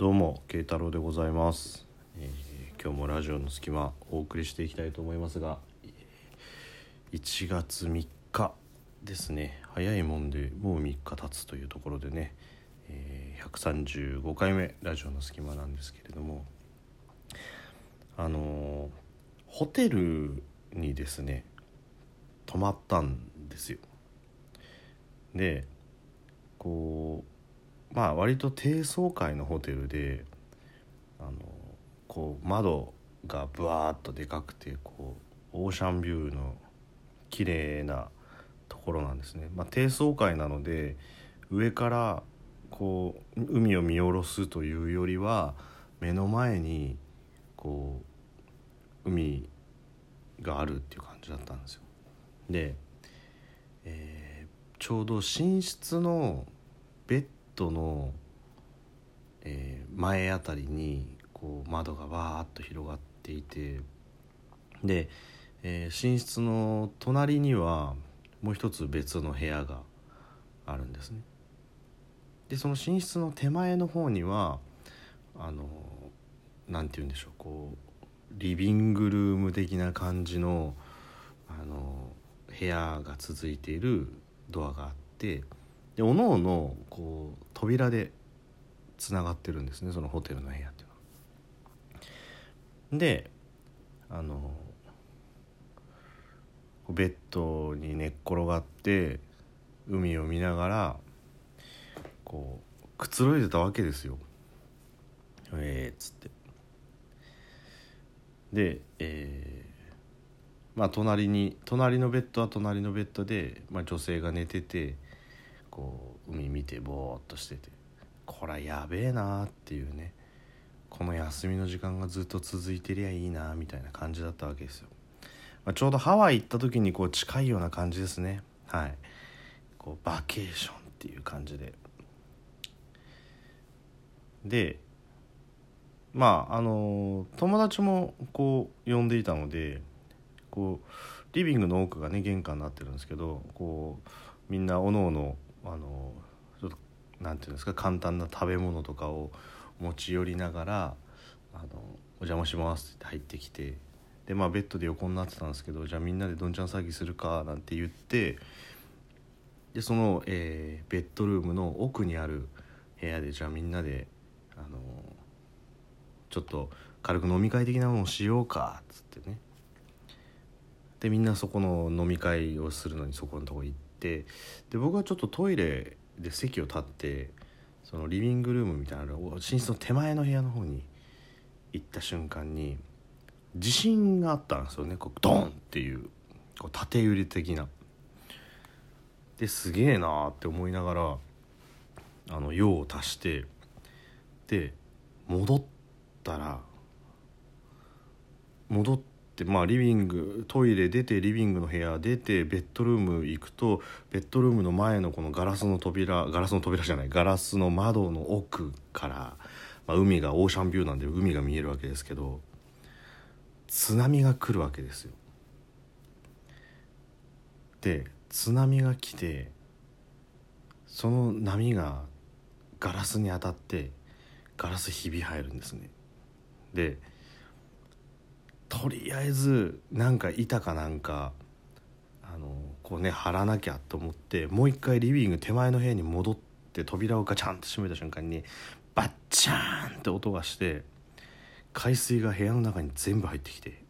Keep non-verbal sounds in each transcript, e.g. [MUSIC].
どうも慶太郎でございます、えー今日もラジオの隙間お送りしていきたいと思いますが1月3日ですね。早いもんでもう3日経つというところでね、えー135回目ラジオの隙間なんですけれどもあのーホテルにですね泊まったんですよ。でこうまあ割と低層階のホテルであのこう窓がブワーッとでかくてこうオーシャンビューの綺麗なところなんですね、まあ、低層階なので上からこう海を見下ろすというよりは目の前にこう海があるっていう感じだったんですよ。で、えーちょうど寝室のベッドの、えー前あたりにこう窓がわーっと広がっていてで、えー寝室の隣にはもう一つ別の部屋があるんですね。でその寝室の手前の方にはあのなんて言うんでしょうこうリビングルーム的な感じのあの部屋が続いているドアがあってでおのおのこう扉でつながってるんですねそのホテルの部屋っていうのは。であのベッドに寝っ転がって海を見ながらこうくつろいでたわけですよ。えー、っつって。で、えーまあ隣に隣のベッドは隣のベッドで、まあ、女性が寝ててこう海見てぼーっとしててこらやべえなーっていうねこの休みの時間がずっと続いてりゃいいなみたいな感じだったわけですよ、まあ、ちょうどハワイ行った時にこう近いような感じですね。はい。こうバケーションっていう感じで。でまああの友達もこう呼んでいたのでこうリビングの奥がね玄関になってるんですけどこうみんなおのおのあのちょっとなんていうんですか簡単な食べ物とかを持ち寄りながら「あのお邪魔します」って入ってきてでまあベッドで横になってたんですけどじゃあみんなでどんちゃん騒ぎするかなんて言ってでその、えーベッドルームの奥にある部屋でじゃあみんなであのちょっと軽く飲み会的なものをしようかっつってね。でみんなそこの飲み会をするのにそこのとこ行っててで僕はちょっとトイレで席を立ってそのリビングルームみたいな寝室の手前の部屋の方に行った瞬間に地震があったんですよねこうドンっていうこう縦揺れ的な。ですげえなーって思いながらあの用を足してで戻ったら戻ってまあリビングトイレ出てリビングの部屋出てベッドルーム行くとベッドルームの前のこのガラスの扉ガラスの扉じゃないガラスの窓の奥から、まあ、海がオーシャンビューなんで海が見えるわけですけど津波が来るわけですよ。で津波が来てその波がガラスに当たってガラスひび入るんですね。でとりあえずなんか板かなんかあのこうね貼らなきゃと思ってもう一回リビング手前の部屋に戻って扉をガチャンって閉めた瞬間にバッチャーンって音がして海水が部屋の中に全部入ってきて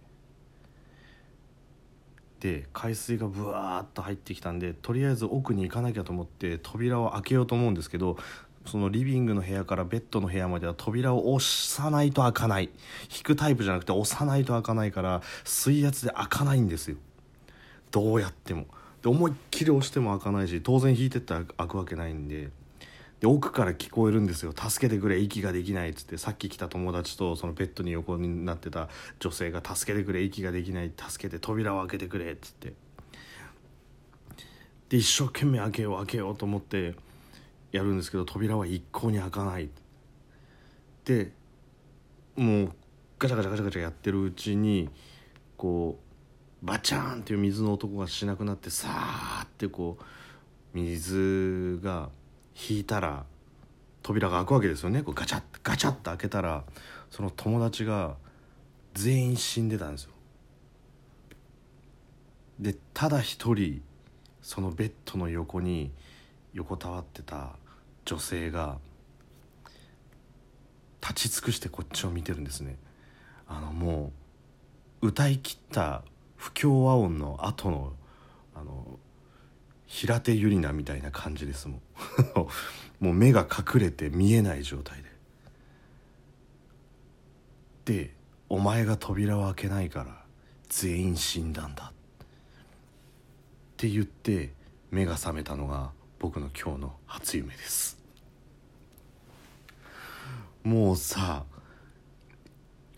で海水がブワーッと入ってきたんでとりあえず奥に行かなきゃと思って扉を開けようと思うんですけどそのリビングの部屋からベッドの部屋までは扉を押さないと開かない。引くタイプじゃなくて押さないと開かないから水圧で開かないんですよ。どうやっても。で思いっきり押しても開かないし当然引いてったら開くわけないんで。で奥から聞こえるんですよ「助けてくれ息ができない」っつって。さっき来た友達とそのベッドに横になってた女性が「助けてくれ息ができない助けて扉を開けてくれ」っつって。で一生懸命開けよう開けようと思ってやるんですけど扉は一向に開かない。でもうガチャガチャガチャガチャやってるうちにこうバチャーンっていう水の音がしなくなってさーってこう水が引いたら扉が開くわけですよね。こうガチャッガチャッと開けたらその友達が全員死んでたんですよ。でただ一人そのベッドの横に横たわってた女性が立ち尽くしてこっちを見てるんですね。あのもう歌い切った不協和音の後のあの平手友梨奈みたいな感じですもん。[LAUGHS] もう目が隠れて見えない状態で。でお前が扉を開けないから全員死んだんだ。って言って目が覚めたのが僕の今日の初夢です。もうさ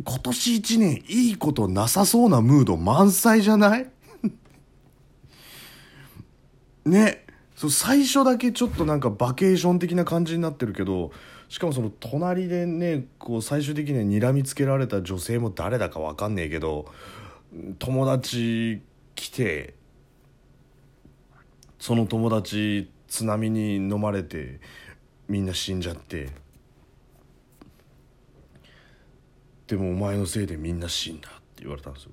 今年一年いいことなさそうなムード満載じゃない？[LAUGHS] ね。そう最初だけちょっとなんかバケーション的な感じになってるけどしかもその隣でねこう最終的には睨みつけられた女性も誰だか分かんねえけど友達来てその友達津波に飲まれてみんな死んじゃってでもお前のせいでみんな死んだって言われたんですよ。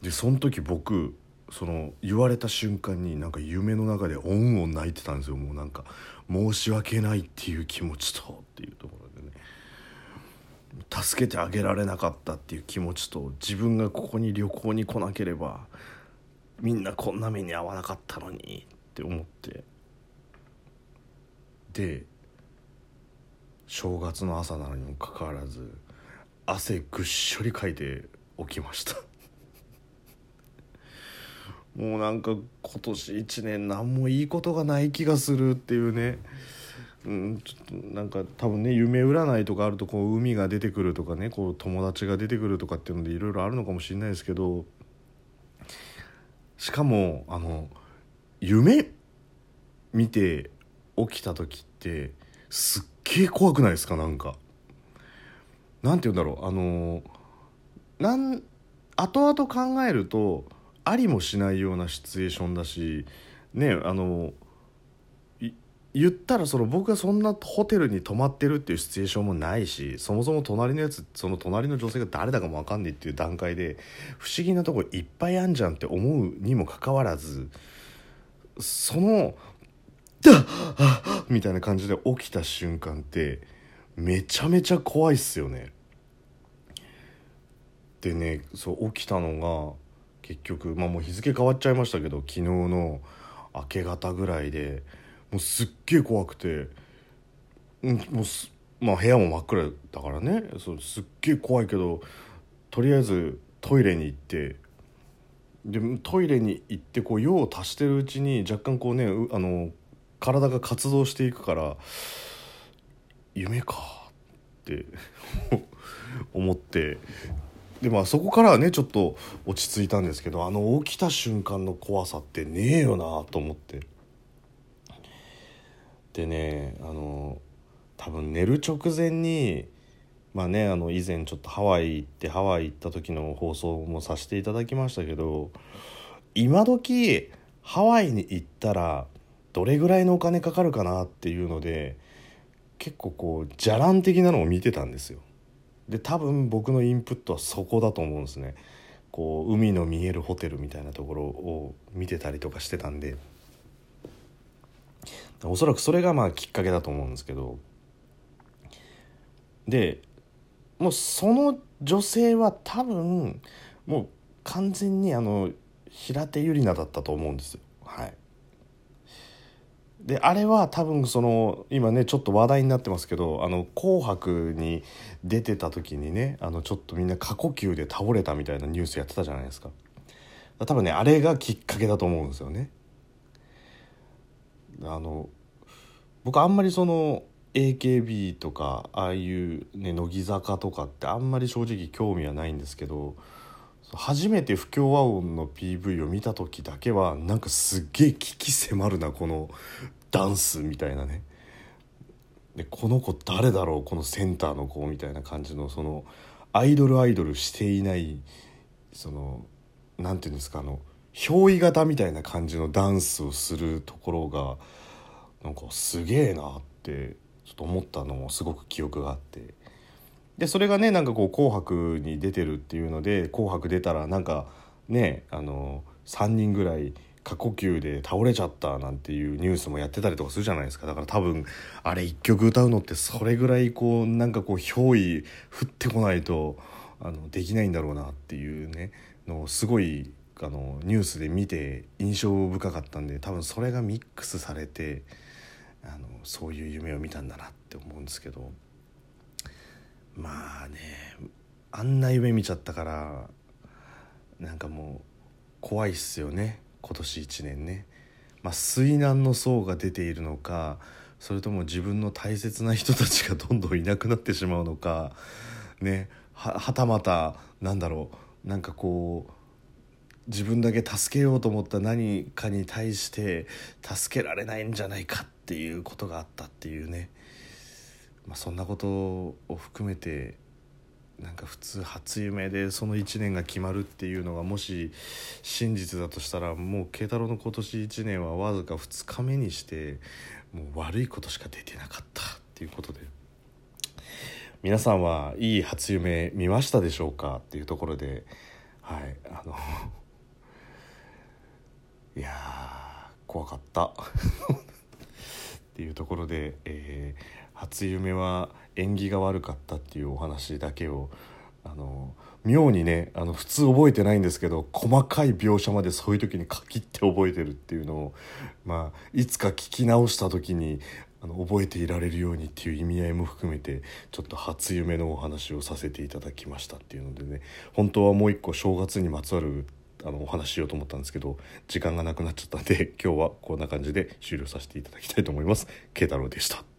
でその時僕その言われた瞬間になんか夢の中でオンオン泣いてたんですよ。もうなんか申し訳ないっていう気持ちとっていうところでね。助けてあげられなかったっていう気持ちと自分がここに旅行に来なければみんなこんな目に遭わなかったのにって思って。で正月の朝なのにもかかわらず汗ぐっしょりかいて起きました。[LAUGHS] もうなんか今年一年何もいいことがない気がするっていうね。うんちょっとなんか多分ね夢占いとかあるとこう海が出てくるとかねこう友達が出てくるとかっていうのでいろいろあるのかもしれないですけどしかもあの夢見て起きた時ってすっげえ怖くないですか？なんか。なんて言うんだろうあのなん後々考えるとありもしないようなシチュエーションだしねあの言ったらその僕がそんなホテルに泊まってるっていうシチュエーションもないしそもそも隣のやつその隣の女性が誰だかも分かんないっていう段階で不思議なとこいっぱいあんじゃんって思うにもかかわらずその「ダッ!」みたいな感じで起きた瞬間ってめちゃめちゃ怖いっすよね。でねそう起きたのが結局まあもう日付変わっちゃいましたけど昨日の明け方ぐらいでもうすっげえ怖くて、もうすまあ部屋も真っ暗だからねそうすっげえ怖いけどとりあえずトイレに行ってでトイレに行ってこう用を足してるうちに若干こうねあの体が活動していくから夢かって [LAUGHS] 思って。でまあそこからはねちょっと落ち着いたんですけどあの起きた瞬間の怖さってねえよなと思って。でねあの多分寝る直前にまあねあの以前ちょっとハワイ行ってハワイ行った時の放送もさせていただきましたけど今時ハワイに行ったらどれぐらいのお金かかるかなっていうので結構こうじゃらん的なのを見てたんですよ。で多分僕のインプットはそこだと思うんですね。こう海の見えるホテルみたいなところを見てたりとかしてたんで。おそらくそれがまあきっかけだと思うんですけど。でもうその女性は多分もう完全にあの平手友梨奈だったと思うんですよ。はい。であれは多分その今ねちょっと話題になってますけど「あの紅白」に出てた時にねあのちょっとみんな過呼吸で倒れたみたいなニュースやってたじゃないですか。多分ねあれがきっかけだと思うんですよね。あの僕あんまりその AKB とかああいうね乃木坂とかってあんまり正直興味はないんですけど初めて不協和音の PV を見た時だけはなんかすっげえ危機迫るなこのダンスみたいなね。でこの子誰だろうこのセンターの子みたいな感じのそのアイドルアイドルしていないその何て言うんですかあの憑依型みたいな感じのダンスをするところがなんかすげえなってちょっと思ったのもすごく記憶があって。でそれがねなんかこう「紅白」に出てるっていうので「紅白」出たらなんかねあの3人ぐらい過呼吸で倒れちゃったなんていうニュースもやってたりとかするじゃないですか。だから多分あれ1曲歌うのってそれぐらいこうなんかこう憑依降ってこないとあのできないんだろうなっていうねのすごいあのニュースで見て印象深かったんで多分それがミックスされてあのそういう夢を見たんだなって思うんですけど。まあねあんな夢見ちゃったからなんかもう怖いっすよね今年1年ね。まあ、水難の層が出ているのかそれとも自分の大切な人たちがどんどんいなくなってしまうのかねははたまたなんだろうなんかこう自分だけ助けようと思った何かに対して助けられないんじゃないかっていうことがあったっていうね、まあ、そんなことを含めてなんか普通初夢でその1年が決まるっていうのがもし真実だとしたらもう慶太郎の今年1年はわずか2日目にしてもう悪いことしか出てなかったっていうことで。皆さんはいい初夢見ましたでしょうかっていうところではいあのいや怖かった。っていうところで、えー、初夢は縁起が悪かったっていうお話だけをあの妙にねあの普通覚えてないんですけど細かい描写までそういう時に書きって覚えてるっていうのを、まあ、いつか聞き直した時にあの覚えていられるようにっていう意味合いも含めてちょっと初夢のお話をさせていただきましたっていうのでね本当はもう一個正月にまつわるあのお話ししようと思ったんですけど時間がなくなっちゃったんで今日はこんな感じで終了させていただきたいと思います。慶太郎でした